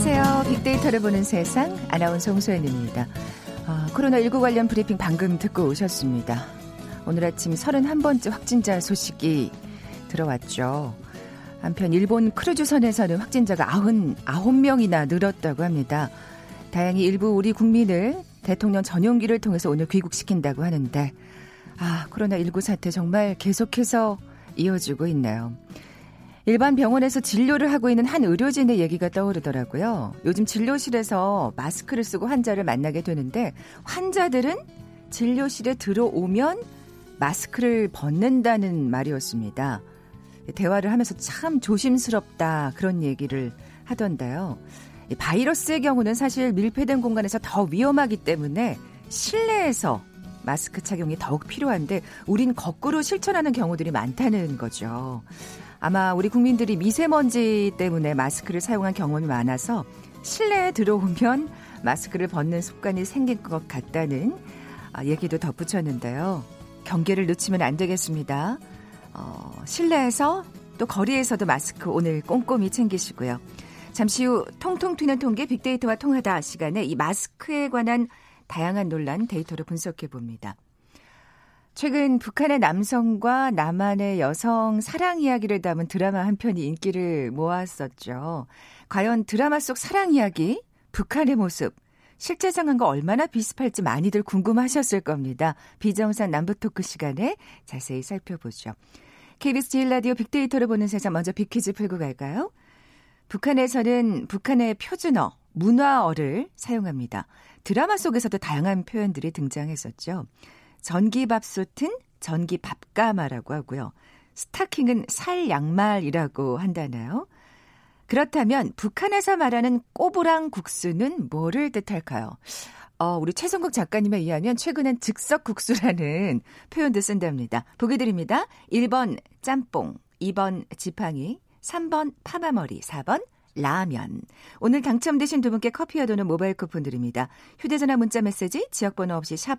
안녕하세요. 빅데이터를 보는 세상 아나운서 홍소연입니다. 아, 코로나19 관련 브리핑 방금 듣고 오셨습니다. 오늘 아침 31번째 확진자 소식이 들어왔죠. 한편 일본 크루즈선에서는 확진자가 99명이나 늘었다고 합니다. 다행히 일부 우리 국민을 대통령 전용기를 통해서 오늘 귀국시킨다고 하는데 아, 코로나19 사태 정말 계속해서 이어지고 있네요. 일반 병원에서 진료를 하고 있는 한 의료진의 얘기가 떠오르더라고요. 요즘 진료실에서 마스크를 쓰고 환자를 만나게 되는데 환자들은 진료실에 들어오면 마스크를 벗는다는 말이었습니다. 대화를 하면서 참 조심스럽다 그런 얘기를 하던데요. 바이러스의 경우는 사실 밀폐된 공간에서 더 위험하기 때문에 실내에서 마스크 착용이 더욱 필요한데 우린 거꾸로 실천하는 경우들이 많다는 거죠. 아마 우리 국민들이 미세먼지 때문에 마스크를 사용한 경험이 많아서 실내에 들어오면 마스크를 벗는 습관이 생긴 것 같다는 아, 얘기도 덧붙였는데요. 경계를 놓치면 안 되겠습니다. 어, 실내에서 또 거리에서도 마스크 오늘 꼼꼼히 챙기시고요. 잠시 후 통통 튀는 통계 빅데이터와 통하다 시간에 이 마스크에 관한 다양한 논란 데이터로 분석해 봅니다. 최근 북한의 남성과 남한의 여성 사랑 이야기를 담은 드라마 한 편이 인기를 모았었죠. 과연 드라마 속 사랑 이야기, 북한의 모습, 실제 상황과 얼마나 비슷할지 많이들 궁금하셨을 겁니다. 비정상 남북 토크 시간에 자세히 살펴보죠. KBS 제일 라디오 빅데이터를 보는 세상 먼저 빅퀴즈 풀고 갈까요? 북한에서는 북한의 표준어, 문화어를 사용합니다. 드라마 속에서도 다양한 표현들이 등장했었죠. 전기밥솥은 전기밥가마라고 하고요. 스타킹은 살 양말이라고 한다나요? 그렇다면 북한에서 말하는 꼬부랑 국수는 뭐를 뜻할까요? 어, 우리 최성국 작가님에 의하면 최근엔 즉석 국수라는 표현도 쓴답니다. 보기 드립니다. 1번 짬뽕, 2번 지팡이, 3번 파마머리, 4번 라면. 오늘 당첨되신 두 분께 커피와 도는 모바일 쿠폰 드립니다. 휴대전화 문자 메시지 지역번호 없이 샵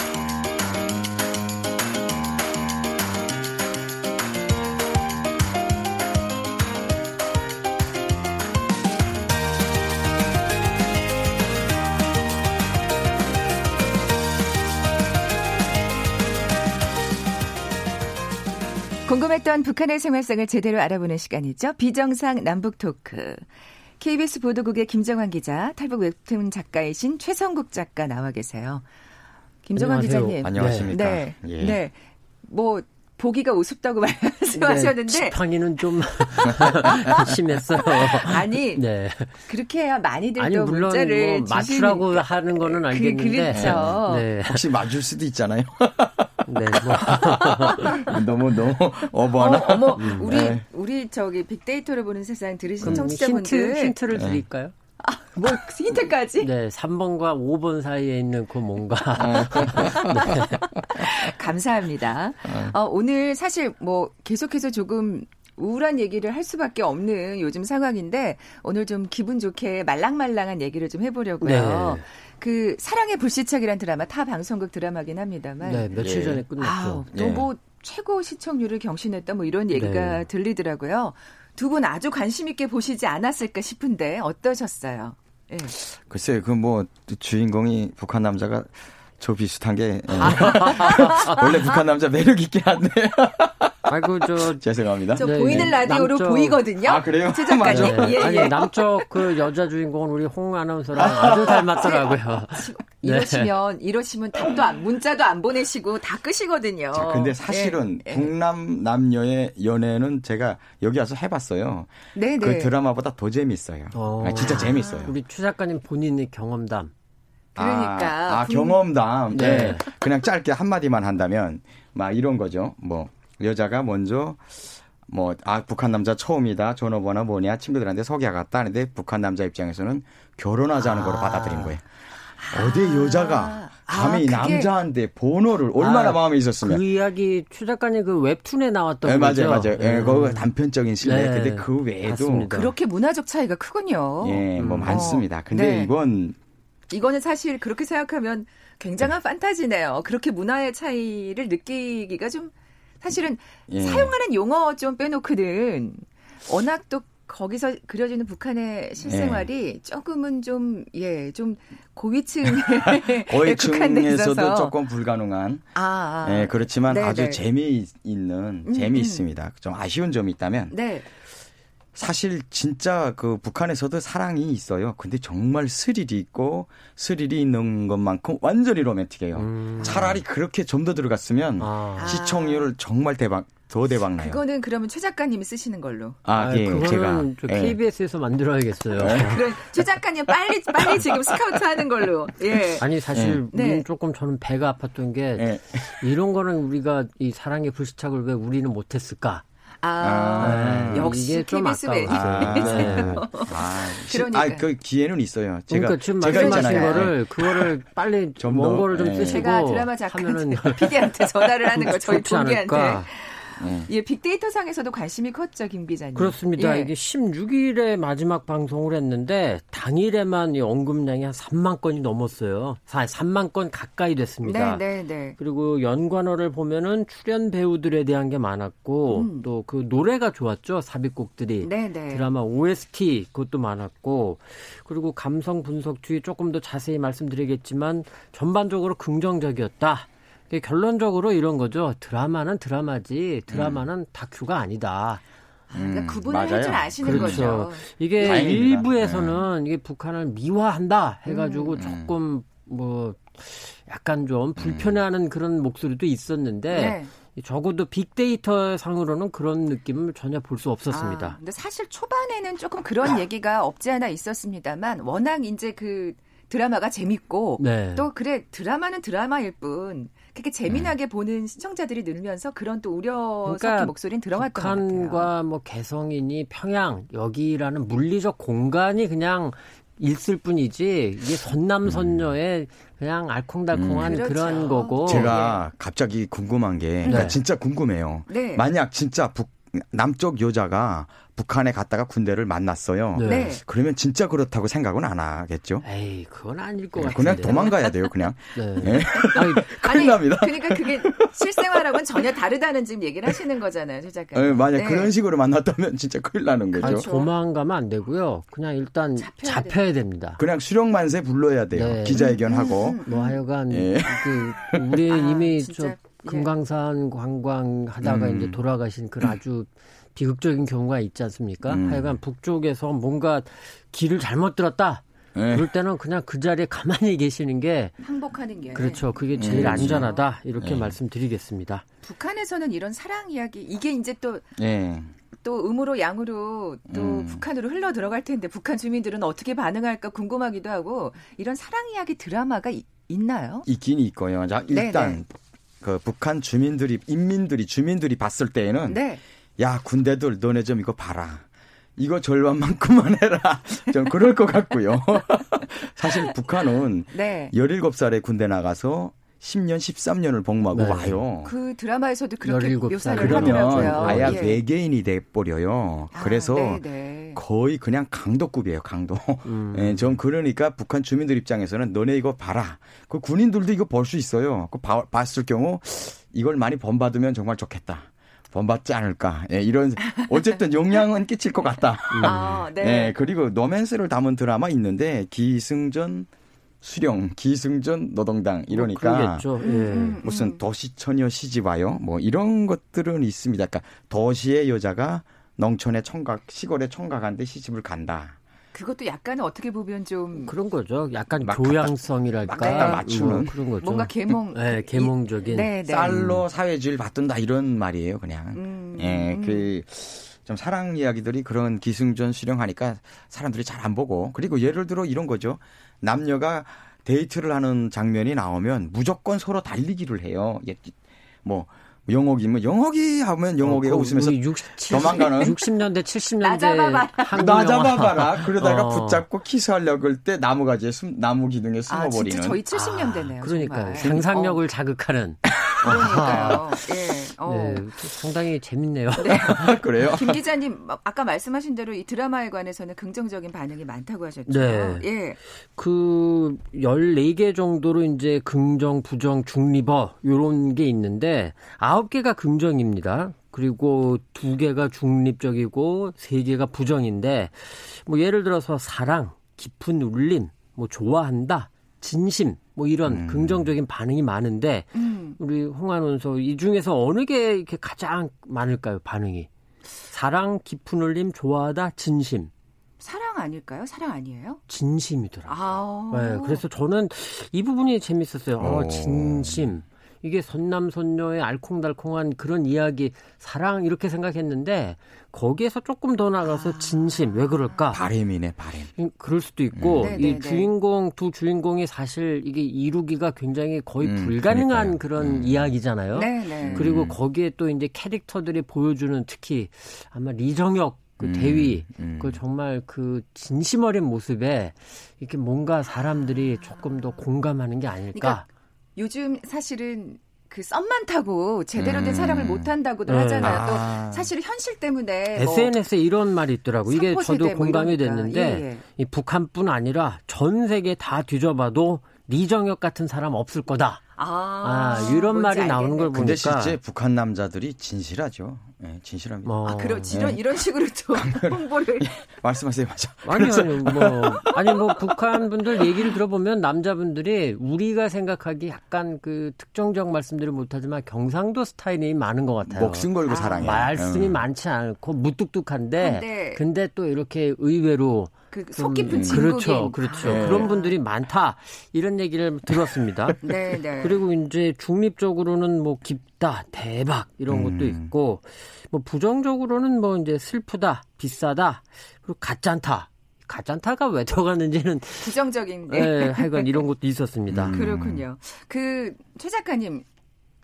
궁금했던 북한의 생활상을 제대로 알아보는 시간이죠. 비정상 남북 토크. KBS 보도국의 김정환 기자, 탈북 웹툰 작가이신 최성국 작가 나와 계세요. 김정환 안녕하세요. 기자님. 안녕하십니까. 네. 예. 네. 뭐 보기가 우습다고 말씀하셨는데 네, 지팡이는 좀 심했어요. 아니 네. 그렇게 해야 많이들 아니 또 물론 문자를 뭐 맞추라고. 하는 거는 그- 알겠는데. 그 렇죠. 네. 혹시 맞을 수도 있잖아요. 네. 뭐. 너무 너무 어버하나? 어, 어머 우리 네. 우리 저기 빅데이터를 보는 세상 들으신 그럼 힌트 청취자분들 힌트 를 드릴까요? 뭐 힌트까지 네, 3번과 5번 사이에 있는 그 뭔가 감사합니다. 어, 오늘 사실 뭐 계속해서 조금 우울한 얘기를 할 수밖에 없는 요즘 상황인데 오늘 좀 기분 좋게 말랑말랑한 얘기를 좀 해보려고요. 네. 그 사랑의 불시착이란 드라마 타 방송국 드라마긴 합니다만 네, 며칠 예. 전에 끝났죠. 또뭐 최고 시청률을 경신했다 뭐 이런 얘기가 네. 들리더라고요. 두 분 아주 관심 있게 보시지 않았을까 싶은데 어떠셨어요? 예. 글쎄요, 그뭐 주인공이 북한 남자가 저 비슷한 게 예. 아. 원래 북한 남자 매력 있긴 한데 아이고 저 죄송합니다. 저 네, 보이는 네. 라디오로 남쪽- 보이거든요. 아, 그래요? 최 작가님. 맞아. 네. 예, 아니 예. 남쪽 그 여자 주인공은 우리 홍 아나운서랑 아주 닮았더라고요. 네. 이러시면 이러시면 답도 안 문자도 안 보내시고 다 끄시거든요. 자, 근데 사실은 예, 예. 북남 남녀의 연애는 제가 여기 와서 해봤어요. 네네. 그 드라마보다 더 재밌어요. 어. 아, 진짜 재밌어요. 우리 추 작가님 본인의 경험담. 그러니까 아, 아, 분- 경험담. 네. 네. 그냥 짧게 한 마디만 한다면 막 이런 거죠. 뭐 여자가 먼저 뭐 아 북한 남자 처음이다. 전화번호 뭐냐 친구들한테 소개하갔다 하는데 북한 남자 입장에서는 결혼하자는 아. 거로 받아들인 거예요. 어디 여자가 감히 아, 그게- 남자한테 번호를 얼마나 아, 마음에 있었으면. 그 이야기 최 작가님 그 웹툰에 나왔던 네, 거죠. 맞아요, 맞아요. 예, 네. 그거 단편적인 실내. 네, 근데 그 외에도 맞습니다. 그렇게 문화적 차이가 크군요. 예, 뭐 음. 많습니다. 근데 네. 이건 이거는 사실 그렇게 생각하면 굉장한 판타지네요. 그렇게 문화의 차이를 느끼기가 좀 사실은 예. 사용하는 용어 좀 빼놓고는 워낙 또 거기서 그려지는 북한의 실생활이 조금은 좀, 예, 좀 고위층에 고위층에서도. 조금 불가능한. 아, 아. 예, 그렇지만 네, 아주 네. 재미있는, 음, 재미있습니다. 좀 아쉬운 점이 있다면 네. 사실 진짜 그 북한에서도 사랑이 있어요. 근데 정말 스릴이 있고 스릴이 있는 것만큼 완전히 로맨틱해요. 음. 차라리 그렇게 좀 더 들어갔으면 아. 시청률 정말 대박, 더 대박 나요. 그거는 그러면 최 작가님이 쓰시는 걸로. 아, 아, 예, 그거는 제가 저 예. KBS에서 만들어야겠어요. 그런 최 작가님 빨리 빨리 지금 스카우트 하는 걸로. 예. 아니 사실 네. 우리는 조금 저는 배가 아팠던 게 예. 이런 거는 우리가 이 사랑의 불시착을 왜 우리는 못했을까? 아, 아, 역시 이게 좀 KBS 왜 아까워요. 네. 아, 시- 그러니까. 아, 그 기회는 있어요. 제가 그러니까 지금 제가 말씀하신 있잖아요. 거를 그거를 빨리 좀 더, 원고를 좀 예. 쓰시고 제가 드라마 작가 PD한테 전화를 하는 거 저희 동기한테. 않을까. 예, 빅데이터 상에서도 관심이 컸죠, 김 기자님. 그렇습니다. 예. 이게 16일에 마지막 방송을 했는데 당일에만 이 언급량이 한 3만 건이 넘었어요. 3만 건 가까이 됐습니다. 네, 네, 네. 그리고 연관어를 보면은 출연 배우들에 대한 게 많았고 음. 또그 노래가 좋았죠 삽입곡들이 네, 네. 드라마 OST 그것도 많았고 그리고 감성 분석주의 조금 더 자세히 말씀드리겠지만 전반적으로 긍정적이었다. 결론적으로 이런 거죠. 드라마는 드라마지 드라마는 다큐가 아니다. 그러니까 음, 구분을 할 줄. 아시는 그렇죠. 거죠. 이게 다행입니다. 일부에서는 이게 북한을 미화한다 해가지고 음. 조금 뭐 약간 좀 불편해하는 그런 목소리도 있었는데 네. 적어도 빅데이터 상으로는 그런 느낌을 전혀 볼 수 없었습니다. 아, 근데 사실 초반에는 조금 그런 얘기가 없지 않아 있었습니다만 워낙 이제 그 드라마가 재밌고 네. 또 그래 드라마는 드라마일 뿐 그렇게 재미나게 보는 시청자들이 늘면서 그런 또 우려 섞인 그러니까 목소리는 들어갔던 것 같아요. 북한과 뭐 개성이니 평양 여기라는 물리적 공간이 그냥 있을 뿐이지 이게 선남선녀의 그냥 알콩달콩한 음. 그런 그렇죠. 거고 제가 갑자기 궁금한 게 그러니까 네. 진짜 궁금해요. 네. 만약 진짜 북 남쪽 여자가 북한에 갔다가 군대를 만났어요. 네. 네. 그러면 진짜 그렇다고 생각은 안 하겠죠? 에이 그건 아닐 것 같은데 그냥 도망가야 돼요, 그냥. 네. 예? 아니, 큰일 납니다. 그러니까 그게 실생활하고는 전혀 다르다는 지금 얘기를 하시는 거잖아요, 조 작가. 예, 만약 그런 식으로 만났다면 진짜 큰일 나는 거죠. 아니. 도망가면 안 되고요. 그냥 일단 잡혀야 잡혀야, 됩니다. 그냥 수령만세 불러야 돼요. 네. 기자회견하고. 뭐 하여간 예. 그 우리 아, 이미 진짜, 저 예. 금강산 관광하다가 음. 이제 돌아가신 그런 아주 비극적인 경우가 있지 않습니까? 음. 하여간 북쪽에서 뭔가 길을 잘못 들었다. 예. 그럴 때는 그냥 그 자리에 가만히 계시는 게 항복하는 게 그렇죠. 그게 제일 음. 안전하다. 이렇게 예. 말씀드리겠습니다. 북한에서는 이런 사랑 이야기 이게 이제 또 예. 또 음으로 양으로 또 음. 북한으로 흘러 들어갈 텐데 북한 주민들은 어떻게 반응할까 궁금하기도 하고 이런 사랑 이야기 드라마가 이- 있나요? 있긴 있고요. 자, 네, 일단 네. 그 북한 주민들이 인민들이 주민들이 봤을 때에는 네. 야 군대들 너네 좀 이거 봐라. 이거 절반만큼만 해라. 좀 그럴 것 같고요. 사실 북한은 네. 17살에 군대 나가서 10년, 13년을 복무하고 네. 와요. 그 드라마에서도 그렇게 17살. 묘사를 그러면 하더라고요. 아야 예. 외계인이 돼 버려요. 아, 그래서 네, 네. 거의 그냥 강도급이에요, 강도. 음. 예, 좀 그러니까 북한 주민들 입장에서는 너네 이거 봐라. 그 군인들도 이거 볼 수 있어요. 그 봐- 봤을 경우 이걸 많이 본받으면 정말 좋겠다. 본받지 않을까. 예, 이런 어쨌든 영향은 끼칠 것 같다. 아, 네. 예, 그리고 노맨스를 담은 드라마 있는데 기승전 수령, 기승전 노동당 이러니까 그러겠죠. 예. 음, 무슨 도시처녀 시집 와요. 뭐 이런 것들은 있습니다. 그러니까 도시의 여자가 농촌의 청각, 시골의 청각한테 시집을 간다. 그것도 약간 어떻게 보면 좀 그런 거죠. 약간 막 교양성이랄까. 막 갖다 맞추는. 뭐 그런 거죠. 뭔가 계몽 네, 계몽적인. 네, 네. 쌀로 사회주의를 받든다 이런 말이에요, 그냥. 음, 예, 음. 그, 좀 사랑 이야기들이 그런 기승전 수령하니까 사람들이 잘 안 보고. 그리고 예를 들어 이런 거죠. 남녀가 데이트를 하는 장면이 나오면 무조건 서로 달리기를 해요. 예, 뭐, 영옥이면 영옥이 하면 영옥이가 어, 웃으면서 60, 도망가는 60년대 70년대 나 잡아봐라. 한국 나 영화. 잡아봐라. 그러다가 어. 붙잡고 키스하려고 할 때 나무 가지에 숨, 나무 기둥에 아, 숨어버리는. 진짜 저희 70년대네요. 그러니까요. 정말. 상상력을 어, 자극하는. 그러니까요. 예. 어. 네, 상당히 재밌네요. 그래요? 김 기자님 아까 말씀하신 대로 이 드라마에 관해서는 긍정적인 반응이 많다고 하셨죠. 네. 예. 그 14개 정도로 이제 긍정, 부정, 중립어 요런 게 있는데 9개가 긍정입니다. 그리고 2개가 중립적이고 3개가 부정인데 뭐 예를 들어서 사랑, 깊은 울림, 뭐 좋아한다, 진심 뭐 이런 음. 긍정적인 반응이 많은데 음. 우리 홍한원서 이 중에서 어느 게 이렇게 가장 많을까요? 반응이. 사랑, 깊은 울림, 좋아하다, 진심. 사랑 아닐까요? 사랑 아니에요? 진심이더라고요. 아. 네, 그래서 저는 이 부분이 재밌었어요. 어, 오. 진심. 이게 선남선녀의 알콩달콩한 그런 이야기, 사랑 이렇게 생각했는데 거기에서 조금 더 나가서 진심. 왜 그럴까? 바램이네, 바램. 음, 그럴 수도 있고 음. 네, 이. 주인공 두 주인공이 사실 이게 이루기가 굉장히 거의 음, 불가능한 그러니까요. 그런 음. 이야기잖아요. 네, 네. 그리고 음. 거기에 또 이제 캐릭터들이 보여주는 특히 아마 리정혁 그 음, 대위 음. 그 정말 그 진심 어린 모습에 이렇게 뭔가 사람들이 조금 더 공감하는 게 아닐까. 그러니까 요즘 사실은 그 썸만 타고 제대로 된 음. 사랑을 못 한다고들 네. 하잖아요. 아. 또 사실 현실 때문에 뭐 SNS에 이런 말이 있더라고. 이게 저도 뭐 공감이 이러니까. 됐는데 예, 예. 이 북한뿐 아니라 전 세계 다 뒤져봐도 리정혁 같은 사람 없을 거다. 아, 아, 이런 말이 나오는 걸 알겠네. 근데 보니까 실제 북한 남자들이 진실하죠. 예, 진실합니다. 뭐 아, 그런 이런 이런 식으로 또 홍보를 말씀하세요, 맞아. 아니 아니 뭐 아니 뭐 북한 분들 얘기를 들어보면 남자분들이 우리가 생각하기 약간 그 특정적 말씀들을 못하지만 경상도 스타일이 많은 것 같아요. 목숨 걸고 아, 사랑해. 말씀이 응. 많지 않고 무뚝뚝한데 근데 근데 또 이렇게 의외로 그 좀, 속 깊은 음, 진국인 그렇죠 그렇죠 네. 그런 분들이 많다 이런 얘기를 들었습니다. 네, 네. 그리고 이제 중립적으로는 뭐 깊다, 대박 이런 것도 음. 있고 뭐 부정적으로는 뭐 이제 슬프다, 비싸다, 그리고 가짠타. 가짠타가 왜 들어갔는지는 부정적인 네. 예, 하여간 이런 것도 있었습니다. 음. 그렇군요. 그 최 작가님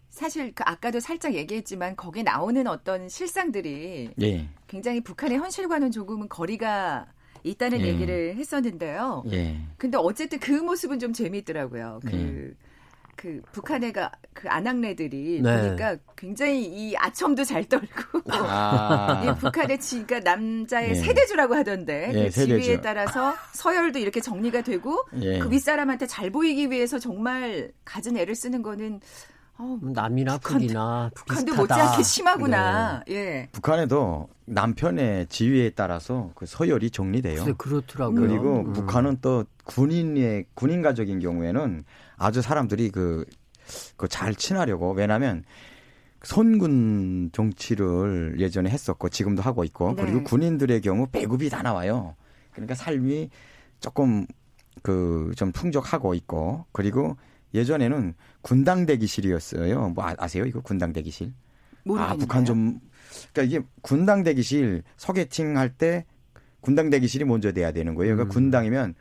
사실 그 아까도 살짝 얘기했지만 거기에 나오는 어떤 실상들이 예, 굉장히 북한의 현실과는 조금은 거리가 있다는 예. 얘기를 했었는데요. 예. 근데 어쨌든 그 모습은 좀 재미있더라고요. 그, 예. 그 북한애가 그 아낙네들이 네. 보니까 굉장히 이 아첨도 잘 떨고 아. 이 북한의 지가 남자의 예. 세대주라고 하던데 예, 그 세대주. 지위에 따라서 서열도 이렇게 정리가 되고 예. 그 윗사람한테 잘 보이기 위해서 정말 갖은 애를 쓰는 거는 어, 남이나 북한- 북한도 비슷하다. 못지않게 심하구나. 예. 북한에도 남편의 지위에 따라서 그 서열이 정리돼요. 네, 그렇더라고요. 그리고 음. 북한은 또 군인의 군인 가족인 경우에는 아주 사람들이 그 그 잘 친하려고 왜냐하면 선군 정치를 예전에 했었고 지금도 하고 있고 네. 그리고 군인들의 경우 배급이 다 나와요. 그러니까 삶이 조금 그 좀 풍족하고 있고 그리고 예전에는 군당 대기실이었어요. 뭐 아- 아세요 이거 군당 대기실? 아 모르겠는데요. 북한 좀 그러니까 이게 군당 대기실 소개팅 할 때 군당 대기실이 먼저 돼야 되는 거예요. 그러니까 음. 군당이면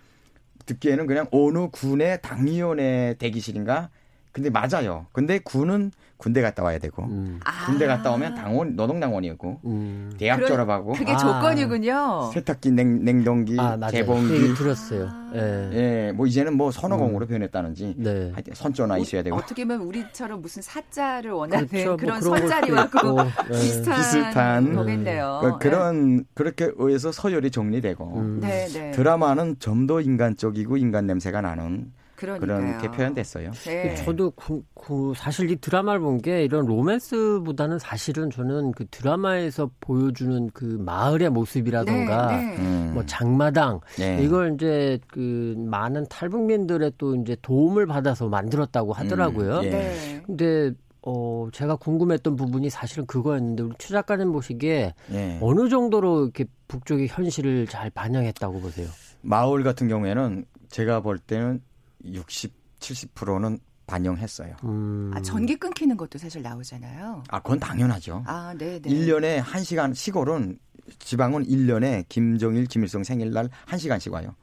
듣기에는 그냥 어느 군의 당위원회 대기실인가? 근데 맞아요. 근데 군은 군대 갔다 와야 되고 음. 아. 군대 갔다 오면 당원 노동당원이었고 음. 대학 그런- 졸업하고 그게 아. 조건이군요. 세탁기 냉, 냉동기 아. 그 얘기 들었어요. 아. 예. 예, 뭐 이제는 뭐 선호공으로 변했다는지 네. 하여튼 선조나 있어야 되고 어떻게 보면 우리처럼 무슨 사자를 원하는 그렇죠. 뭐 그런 것도 선자리하고 있고, 예. 비슷한, 비슷한. 거겠네요. 그- 그런 그렇게 의해서 서열이 정리되고 음. 네, 네. 드라마는 좀 더 인간적이고 인간 냄새가 나는 그러니까요. 그렇게 표현됐어요. 네. 저도 그, 그 사실 이 드라마를 본 게 이런 로맨스보다는 사실은 저는 그 드라마에서 보여주는 그 마을의 모습이라던가 네, 네. 음. 뭐 장마당 네. 이걸 이제 그 많은 탈북민들의 또 이제 도움을 받아서 만들었다고 하더라고요. 음, 예. 네. 근데 어 제가 궁금했던 부분이 사실은 그거였는데 우리 최 작가님 보시기에 예. 어느 정도로 이렇게 북쪽의 현실을 잘 반영했다고 보세요? 마을 같은 경우에는 제가 볼 때는 60, 70%는 반영했어요. 음. 아, 전기 끊기는 것도 사실 나오잖아요. 아, 그건 당연하죠. 아, 네, 네. 1년에 1시간 시골은 지방은 1년에 김정일, 김일성 생일날 1시간씩 와요.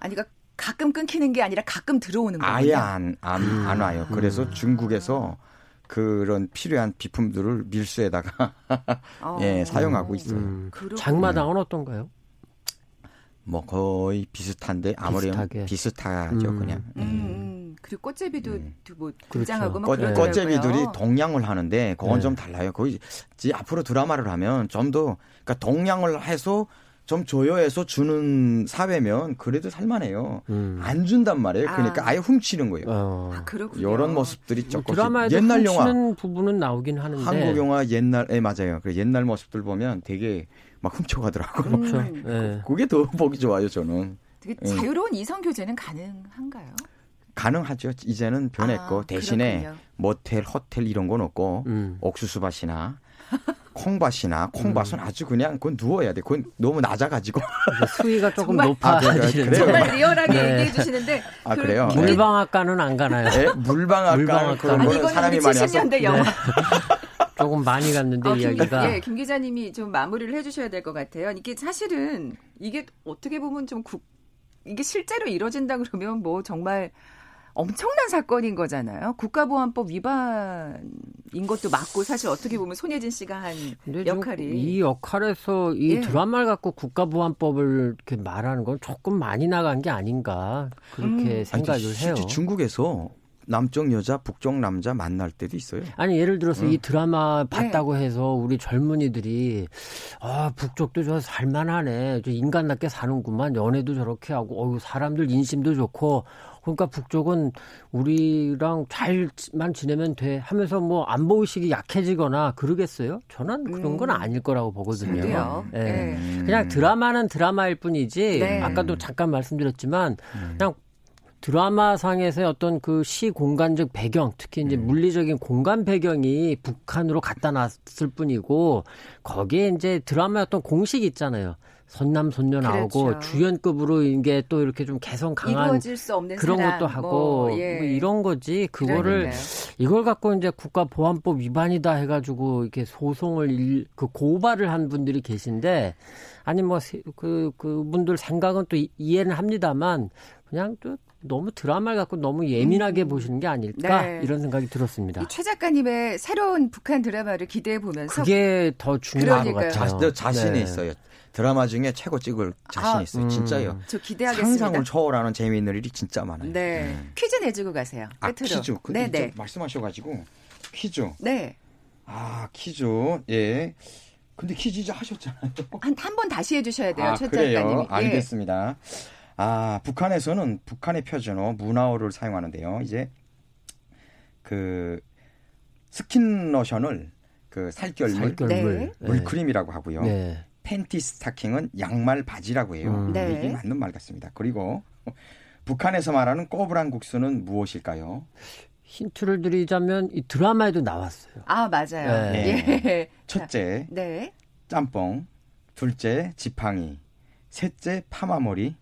아니, 그러니까 가끔 끊기는 게 아니라 가끔 들어오는 거예요. 아예 안, 안, 안 와요. 그래서 음. 중국에서 그런 필요한 비품들을 밀수에다가 어. 예, 사용하고 있어요. 음. 장마당은 어떤가요? 뭐 거의 비슷한데 아무리 비슷하죠 음. 그냥. 음. 음. 그리고 꽃제비도 음. 뭐 등장하고 그렇죠. 꽃, 꽃제비들이 동양을 하는데 그건 네. 좀 달라요. 거의 앞으로 드라마를 하면 좀 더 그러니까 동양을 해서 좀 조여해서 주는 사회면 그래도 살만해요. 음. 안 준단 말이에요. 그러니까 아. 예 훔치는 거예요. 어. 아, 그렇군요. 이런 모습들이 조금 옛날 영화 부분은 나오긴 하는데 한국 영화 옛날 에 예, 맞아요. 그 옛날 모습들 보면 되게 막 훔쳐가더라고요. 그렇죠. 음. 네. 그게 더 보기 좋아요, 저는. 되게 예. 자유로운 네. 이성 교제는 가능한가요? 가능하죠. 이제는 변했고 아, 대신에 그렇군요. 모텔, 호텔 이런 건 없고 음. 옥수수밭이나 콩밭이나 콩밭은 음. 아주 그냥 그건 누워야 돼. 그건 너무 낮아가지고 수위가 조금 높아. 아? 정말 리얼하게 네. 얘기해 주시는데. 아 그, 그래요? 물방앗간은 안 가나요? 네? 물방앗간 그런 거는 사람이 많이 와서. 70년대 영화. 네. 조금 많이 갔는데 어, 이야기가. 김, 예, 김 기자님이 좀 마무리를 해주셔야 될 것 같아요. 이게 사실은 이게 어떻게 보면 좀 국, 이게 실제로 이뤄진다 그러면 뭐 정말 엄청난 사건인 거잖아요. 국가보안법 위반인 것도 맞고 사실 어떻게 보면 손예진 씨가 한 역할이 이 역할에서 이 예. 드라마를 갖고 국가보안법을 이렇게 말하는 건 조금 많이 나간 게 아닌가 그렇게 음. 생각을 아니, 해요. 중국에서 남쪽 여자, 북쪽 남자 만날 때도 있어요. 아니 예를 들어서 응. 이 드라마 봤다고 네. 해서 우리 젊은이들이 아 북쪽도 저 살만하네, 저 인간답게 사는구만, 연애도 저렇게 하고, 어유 사람들 인심도 좋고, 그러니까 북쪽은 우리랑 잘만 지내면 돼 하면서 뭐 안보 의식이 약해지거나 그러겠어요? 저는 그런 건 음. 아닐 거라고 보거든요. 네. 네. 그냥 드라마는 드라마일 뿐이지 네. 아까도 잠깐 말씀드렸지만 음. 그냥 드라마상에서의 어떤 그 시 공간적 배경, 특히 이제 음. 물리적인 공간 배경이 북한으로 갖다 놨을 뿐이고 거기에 이제 드라마의 어떤 공식이 있잖아요. 선남 선녀 나오고 그렇죠. 주연급으로 이게 또 이렇게 좀 개성 강한 그런 사람, 것도 하고 뭐, 예. 뭐 이런 거지 그거를 그러니까요. 이걸 갖고 이제 국가보안법 위반이다 해가지고 이렇게 소송을 일, 그 고발을 한 분들이 계신데 아니 뭐그 그분들 생각은 또 이해는 합니다만 그냥 또 너무 드라마를 갖고 너무 예민하게 음. 보시는 게 아닐까 네. 이런 생각이 들었습니다. 최 작가님의 새로운 북한 드라마를 기대해 보면서 그게 더 중요한 것 같아요. 자, 신이 네. 있어요. 드라마 중에 최고 찍을 자신 아, 있어요. 음. 진짜요. 저 기대하겠습니다. 상상을 초월하는 재미있는 일이 진짜 많아요. 네. 네. 퀴즈 내주고 가세요. 아, 퀴즈. 네, 네. 말씀하셔가지고 퀴즈. 네. 아 퀴즈. 예. 근데 퀴즈 이제 하셨잖아요. 한 한 번 다시 해주셔야 돼요. 아, 최 그래요? 작가님이. 예. 알겠습니다. 아, 북한에서는 북한의 표준어 문화어를 사용하는데요. 이제 그 스킨 로션을 그 살결물, 살결물. 네. 물크림이라고 하고요. 네. 팬티 스타킹은 양말 바지라고 해요. 음. 네. 이게 맞는 말 같습니다. 그리고 북한에서 말하는 꼬부랑 국수는 무엇일까요? 힌트를 드리자면 이 드라마에도 나왔어요. 아 맞아요. 네. 예. 첫째, 네. 짬뽕. 둘째, 지팡이. 셋째, 파마머리.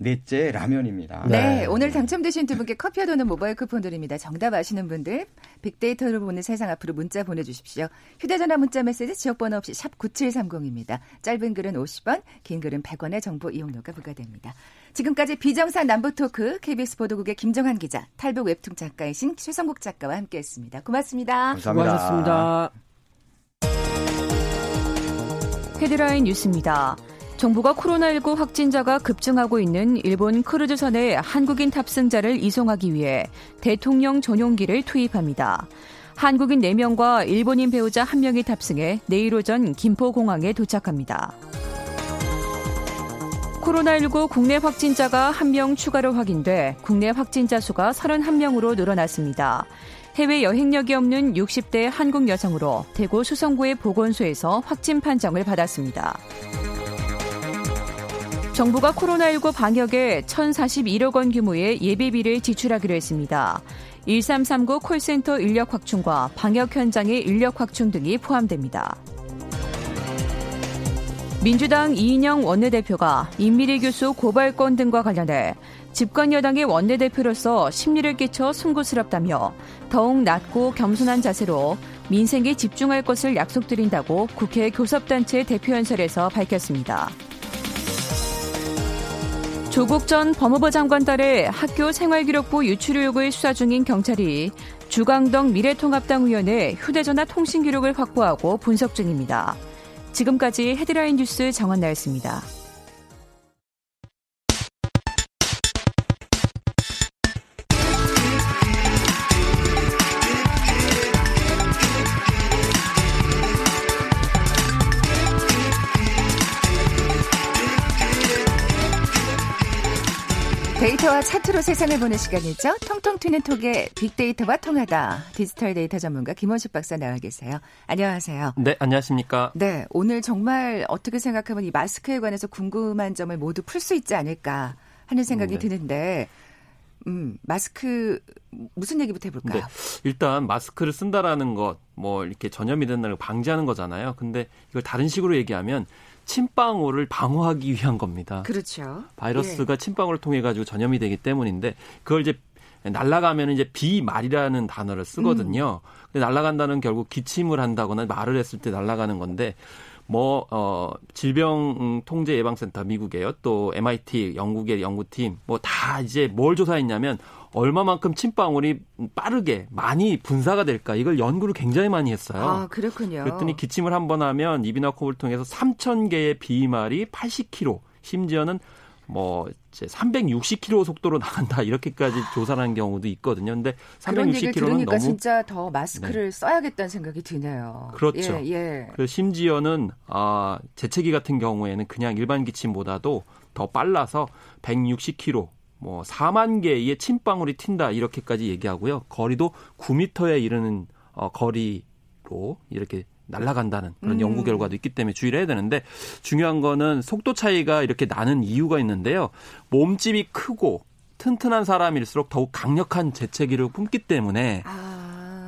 넷째 라면입니다. 네, 네, 오늘 당첨되신 두 분께 커피와 도는 모바일 쿠폰 드립니다. 정답 아시는 분들 빅데이터를 보는 세상 앞으로 문자 보내주십시오. 휴대전화 문자 메시지 지역번호 없이 샵 9730입니다. 짧은 글은 50원, 긴 글은 100원의 정보 이용료가 부과됩니다. 지금까지 비정상 남부토크 KBS 보도국의 김정한 기자, 탈북 웹툰 작가이신 최성국 작가와 함께했습니다. 고맙습니다. 감사합니다. 고맙습니다. 헤드라인 뉴스입니다. 정부가 코로나19 확진자가 급증하고 있는 일본 크루즈선에 한국인 탑승자를 이송하기 위해 대통령 전용기를 투입합니다. 한국인 4명과 일본인 배우자 1명이 탑승해 내일 오전 김포공항에 도착합니다. 코로나19 국내 확진자가 1명 추가로 확인돼 국내 확진자 수가 31명으로 늘어났습니다. 해외 여행력이 없는 60대 한국 여성으로 대구 수성구의 보건소에서 확진 판정을 받았습니다. 정부가 코로나19 방역에 1,041억 원 규모의 예비비를 지출하기로 했습니다. 1339 콜센터 인력 확충과 방역 현장의 인력 확충 등이 포함됩니다. 민주당 이인영 원내대표가 임미리 교수 고발권 등과 관련해 집권 여당의 원내대표로서 심리를 끼쳐 송구스럽다며 더욱 낮고 겸손한 자세로 민생에 집중할 것을 약속드린다고 국회 교섭단체 대표연설에서 밝혔습니다. 조국 전 법무부 장관 딸의 학교 생활기록부 유출 의혹을 수사 중인 경찰이 주광덕 미래통합당 의원의 휴대전화 통신 기록을 확보하고 분석 중입니다. 지금까지 헤드라인 뉴스 정원 나였습니다. 차트로 세상을 보는 시간이죠. 통통 튀는 톡의 빅데이터와 통하다. 디지털 데이터 전문가 김원식 박사 나와 계세요. 안녕하세요. 네, 안녕하십니까. 네, 오늘 정말 어떻게 생각하면 이 마스크에 관해서 궁금한 점을 모두 풀 수 있지 않을까 하는 생각이 네. 드는데, 음, 마스크 무슨 얘기부터 해볼까요? 네. 일단 마스크를 쓴다라는 것, 뭐 이렇게 전염이 된다는 걸 방지하는 거잖아요. 근데 이걸 다른 식으로 얘기하면 침방울을 방어하기 위한 겁니다. 그렇죠. 바이러스가 예. 침방울을 통해 가지고 전염이 되기 때문인데 그걸 이제 날아가면 이제 비말이라는 단어를 쓰거든요. 음. 근데 날아간다는 결국 기침을 한다거나 말을 했을 때 날아가는 건데 뭐, 어, 질병 통제 예방센터 미국에요. 또 MIT 영국의 연구팀 뭐 다 이제 뭘 조사했냐면 얼마만큼 침방울이 빠르게 많이 분사가 될까 이걸 연구를 굉장히 많이 했어요. 아 그렇군요. 그랬더니 기침을 한 번 하면 입이나 코를 통해서 3천 개의 비말이 80km 심지어는 뭐 이제 360km 속도로 나간다 이렇게까지 조사하는 경우도 있거든요. 근데 360km는 너무 진짜 더 마스크를 네. 써야겠다는 생각이 드네요. 그렇죠. 예, 예. 그 심지어는 아 재채기 같은 경우에는 그냥 일반 기침보다도 더 빨라서 160km 뭐 4만 개의 침방울이 튄다 이렇게까지 얘기하고요. 거리도 9미터에 이르는 어, 거리로 이렇게 날아간다는 그런 음. 연구 결과도 있기 때문에 주의를 해야 되는데 중요한 거는 속도 차이가 이렇게 나는 이유가 있는데요. 몸집이 크고 튼튼한 사람일수록 더욱 강력한 재채기를 품기 때문에 아.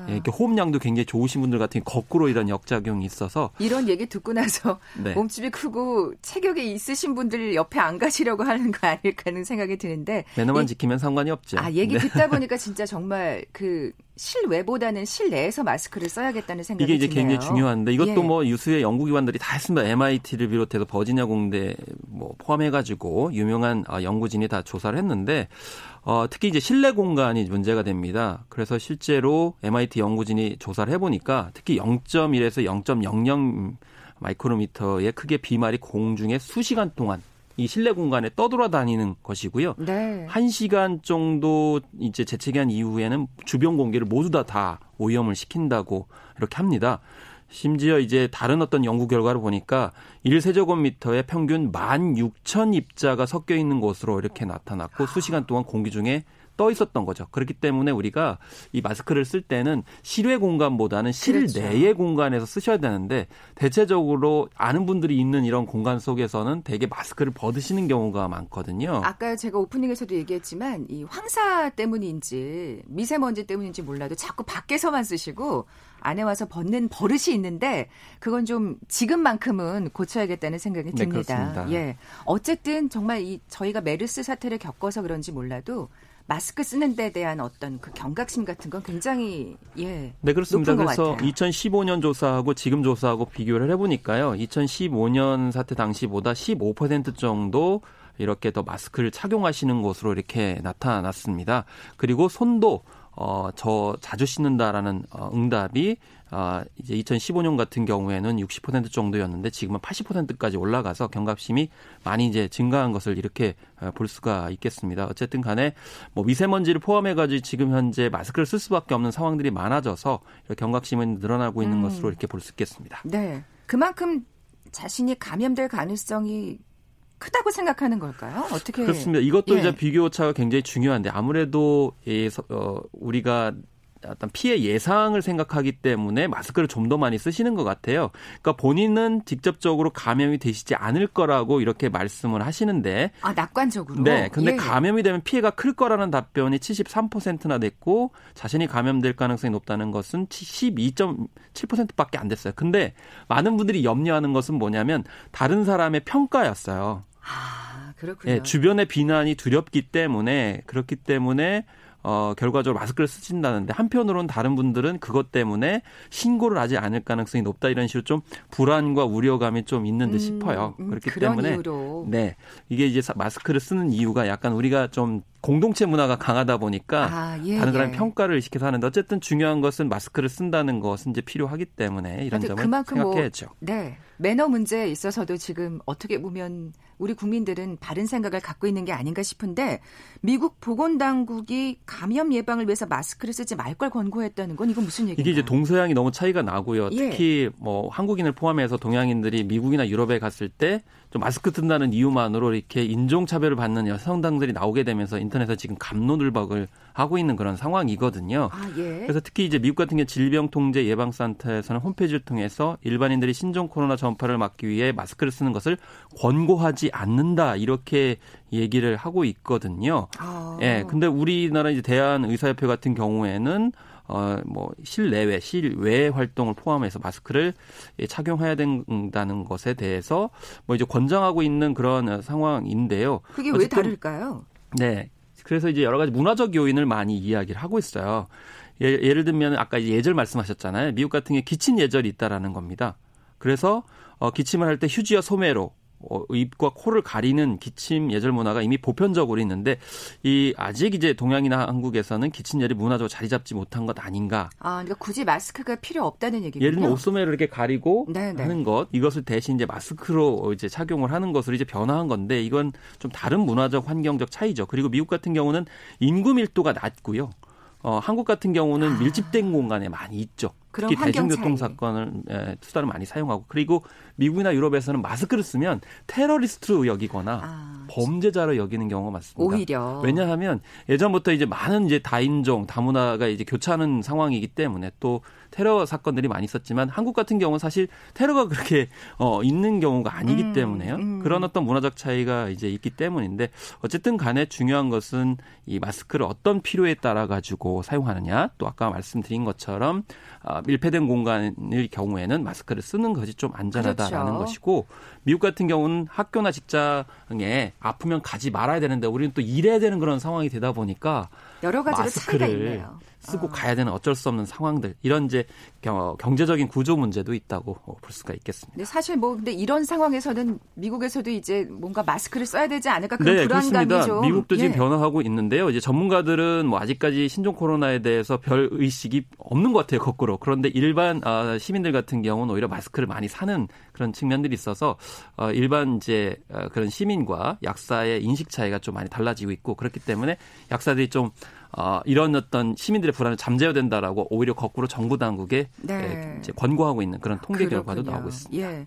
예, 이렇게 호흡량도 굉장히 좋으신 분들 같은 거꾸로 이런 역작용이 있어서 이런 얘기 듣고 나서 네. 몸집이 크고 체격이 있으신 분들 옆에 안 가시려고 하는 거 아닐까 하는 생각이 드는데 매너만 이, 지키면 상관이 없죠. 아 얘기 네. 듣다 보니까 진짜 정말 그 실외보다는 실내에서 마스크를 써야겠다는 생각이 이게 이제 드네요. 굉장히 중요한데 이것도 예. 뭐 유수의 연구기관들이 다 했습니다. MIT를 비롯해서 버지니아 공대 뭐 포함해가지고 유명한 아, 연구진이 다 조사를 했는데 어, 특히 이제 실내 공간이 문제가 됩니다. 그래서 실제로 MIT 연구진이 조사를 해보니까 특히 0.1에서 0.00 마이크로미터의 크게 비말이 공중에 수시간 동안 이 실내 공간에 떠돌아다니는 것이고요. 네. 한 시간 정도 이제 재채기한 이후에는 주변 공기를 모두 다 다 오염을 시킨다고 이렇게 합니다. 심지어 이제 다른 어떤 연구 결과를 보니까 1세제곱미터에 평균 16,000 입자가 섞여 있는 곳으로 이렇게 나타났고 수시간 동안 공기 중에 떠 있었던 거죠. 그렇기 때문에 우리가 이 마스크를 쓸 때는 실외 공간보다는 실내의 그렇죠. 공간에서 쓰셔야 되는데 대체적으로 아는 분들이 있는 이런 공간 속에서는 대개 마스크를 벗으시는 경우가 많거든요. 아까 제가 오프닝에서도 얘기했지만 이 황사 때문인지 미세먼지 때문인지 몰라도 자꾸 밖에서만 쓰시고 안에 와서 벗는 버릇이 있는데 그건 좀 지금만큼은 고쳐야겠다는 생각이 네, 듭니다. 네, 예. 어쨌든 정말 이 저희가 메르스 사태를 겪어서 그런지 몰라도 마스크 쓰는 데 대한 어떤 그 경각심 같은 건 굉장히 예. 네, 그렇습니다. 그래서 같아요. 2015년 조사하고 지금 조사하고 비교를 해 보니까요. 2015년 사태 당시보다 15% 정도 이렇게 더 마스크를 착용하시는 것으로 이렇게 나타났습니다. 그리고 손도 어, 저 자주 씻는다라는 어, 응답이 아, 이제 2015년 같은 경우에는 60% 정도였는데 지금은 80%까지 올라가서 경각심이 많이 이제 증가한 것을 이렇게 어, 볼 수가 있겠습니다. 어쨌든 간에 뭐 미세먼지를 포함해 가지고 지금 현재 마스크를 쓸 수밖에 없는 상황들이 많아져서 경각심은 늘어나고 있는 음. 것으로 이렇게 볼 수 있겠습니다. 네. 그만큼 자신이 감염될 가능성이 크다고 생각하는 걸까요? 어떻게 그렇습니다. 이것도 예. 이제 비교 오차가 굉장히 중요한데 아무래도 예, 어, 우리가 어떤 피해 예상을 생각하기 때문에 마스크를 좀 더 많이 쓰시는 것 같아요. 그러니까 본인은 직접적으로 감염이 되시지 않을 거라고 이렇게 말씀을 하시는데 아 낙관적으로 네. 근데 예. 감염이 되면 피해가 클 거라는 답변이 73%나 됐고 자신이 감염될 가능성이 높다는 것은 12.7%밖에 안 됐어요. 근데 많은 분들이 염려하는 것은 뭐냐면 다른 사람의 평가였어요. 아, 그렇군요. 예, 주변의 비난이 두렵기 때문에 그렇기 때문에 어, 결과적으로 마스크를 쓰신다는데 한편으로는 다른 분들은 그것 때문에 신고를 하지 않을 가능성이 높다 이런 식으로 좀 불안과 우려감이 좀 있는 듯 음, 싶어요. 음, 그렇기 때문에 이유로. 네 이게 이제 마스크를 쓰는 이유가 약간 우리가 좀 공동체 문화가 강하다 보니까 아, 예, 다른 사람이 예. 평가를 시켜서 하는데 어쨌든 중요한 것은 마스크를 쓴다는 것은 이제 필요하기 때문에 이런 점을 뭐 생각해야죠. 네. 매너 문제에 있어서도 지금 어떻게 보면 우리 국민들은 바른 생각을 갖고 있는 게 아닌가 싶은데 미국 보건당국이 감염 예방을 위해서 마스크를 쓰지 말 걸 권고했다는 건 이건 무슨 얘기인가요? 이게 이제 동서양이 너무 차이가 나고요. 예. 특히 뭐 한국인을 포함해서 동양인들이 미국이나 유럽에 갔을 때 좀 마스크 쓴다는 이유만으로 이렇게 인종차별을 받는 여성당들이 나오게 되면서 인터넷에 지금 감론을박을 하고 있는 그런 상황이거든요. 아, 예. 그래서 특히 이제 미국 같은 경우 질병통제 예방센터에서는 홈페이지를 통해서 일반인들이 신종 코로나 전파를 막기 위해 마스크를 쓰는 것을 권고하지 않는다 이렇게 얘기를 하고 있거든요. 아. 예, 근데 우리나라 이제 대한의사협회 같은 경우에는 어, 뭐, 실내외, 실외 활동을 포함해서 마스크를 예, 착용해야 된다는 것에 대해서 뭐 이제 권장하고 있는 그런 상황인데요. 그게 왜 다를까요? 네. 그래서 이제 여러 가지 문화적 요인을 많이 이야기를 하고 있어요. 예, 예를 들면 아까 예절 말씀하셨잖아요. 미국 같은 경우에 기침 예절이 있다라는 겁니다. 그래서 어, 기침을 할 때 휴지와 소매로 어, 입과 코를 가리는 기침 예절 문화가 이미 보편적으로 있는데 이 아직 이제 동양이나 한국에서는 기침열이 문화적으로 자리 잡지 못한 것 아닌가. 아, 그러니까 굳이 마스크가 필요 없다는 얘기군요. 예를 들면 옷소매로 이렇게 가리고 네, 네. 하는 것 이것을 대신 이제 마스크로 이제 착용을 하는 것으로 이제 변화한 건데 이건 좀 다른 문화적 환경적 차이죠. 그리고 미국 같은 경우는 인구 밀도가 낮고요. 어, 한국 같은 경우는 밀집된 공간에 많이 있죠. 아. 그런 특히 대중교통 차이. 사건을 에, 수단을 많이 사용하고 그리고 미국이나 유럽에서는 마스크를 쓰면 테러리스트로 여기거나 아, 범죄자로 여기는 경우가 많습니다. 오히려. 왜냐하면 예전부터 이제 많은 이제 다인종, 다문화가 이제 교차하는 상황이기 때문에 또 테러 사건들이 많이 있었지만 한국 같은 경우는 사실 테러가 그렇게 어 있는 경우가 아니기 음, 때문에요. 음. 그런 어떤 문화적 차이가 이제 있기 때문인데 어쨌든 간에 중요한 것은 이 마스크를 어떤 필요에 따라 가지고 사용하느냐 또 아까 말씀드린 것처럼 아, 밀폐된 공간일 경우에는 마스크를 쓰는 것이 좀 안전하다라는 그렇죠. 것이고 미국 같은 경우는 학교나 직장에 아프면 가지 말아야 되는데 우리는 또 일해야 되는 그런 상황이 되다 보니까 여러 가지로 차이가 마스크를 있네요. 쓰고 아. 가야 되는 어쩔 수 없는 상황들 이런 이제 경- 경제적인 구조 문제도 있다고 볼 수가 있겠습니다. 근데 사실 뭐 근데 이런 상황에서는 미국에서도 이제 뭔가 마스크를 써야 되지 않을까 그런 네, 불안감이 그렇습니다. 좀 미국도 지금 예. 변화하고 있는데요. 이제 전문가들은 뭐 아직까지 신종 코로나에 대해서 별 의식이 없는 것 같아요, 거꾸로. 그런데 일반 아, 시민들 같은 경우는 오히려 마스크를 많이 사는 그런 측면들이 있어서 어, 일반 이제 어, 그런 시민과 약사의 인식 차이가 좀 많이 달라지고 있고 그렇기 때문에 약사들이 좀 어, 이런 어떤 시민들의 불안을 잠재워야 된다라고 오히려 거꾸로 정부 당국에 네. 에, 이제 권고하고 있는 그런 통계 결과도 그렇군요. 나오고 있습니다. 예.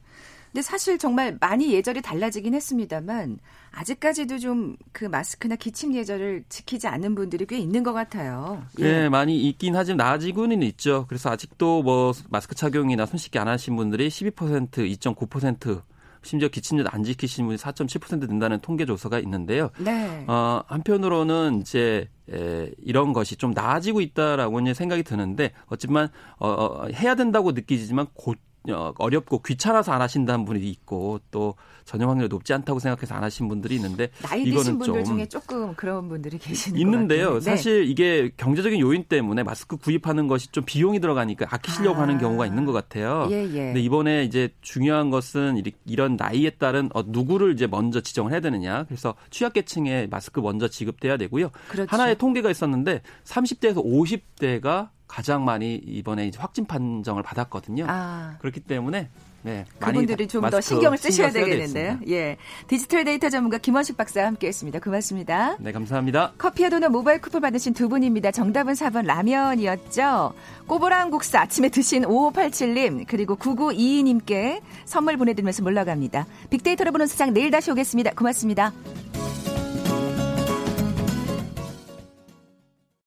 근데 사실 정말 많이 예절이 달라지긴 했습니다만 아직까지도 좀 그 마스크나 기침 예절을 지키지 않는 분들이 꽤 있는 것 같아요. 예. 네, 많이 있긴 하지만 나아지고는 있죠. 그래서 아직도 뭐 마스크 착용이나 손 씻기 안 하신 분들이 12%, 2.9%, 심지어 기침제 안 지키시는 분이 4.7% 된다는 통계 조사가 있는데요. 네. 어, 한편으로는 이제 에, 이런 것이 좀 나아지고 있다라고 이제 생각이 드는데 어쨌지만 어, 어, 해야 된다고 느끼지만 곧 어, 어렵고 귀찮아서 안 하신다는 분이 있고 또 전염 확률이 높지 않다고 생각해서 안 하신 분들이 있는데 나이 드신 분들 좀 중에 조금 그런 분들이 계시는 있는데요. 네. 사실 이게 경제적인 요인 때문에 마스크 구입하는 것이 좀 비용이 들어가니까 아끼시려고 아. 하는 경우가 있는 것 같아요. 예, 예. 근데 이번에 이제 중요한 것은 이런 나이에 따른 어, 누구를 이제 먼저 지정을 해야 되느냐. 그래서 취약계층에 마스크 먼저 지급돼야 되고요. 그렇죠. 하나의 통계가 있었는데 30대에서 50대가 가장 많이 이번에 확진 판정을 받았거든요. 아. 그렇기 때문에 네, 그분들이 좀 더 신경을 쓰셔야 신경 되겠는데요. 예. 디지털 데이터 전문가 김원식 박사와 함께했습니다. 고맙습니다. 네, 감사합니다. 커피와 도넛 모바일 쿠폰 받으신 두 분입니다. 정답은 4번 라면이었죠. 꼬보랑 국수 아침에 드신 5587님 그리고 9922님께 선물 보내드리면서 물러갑니다. 빅데이터로 보는 세상 내일 다시 오겠습니다. 고맙습니다.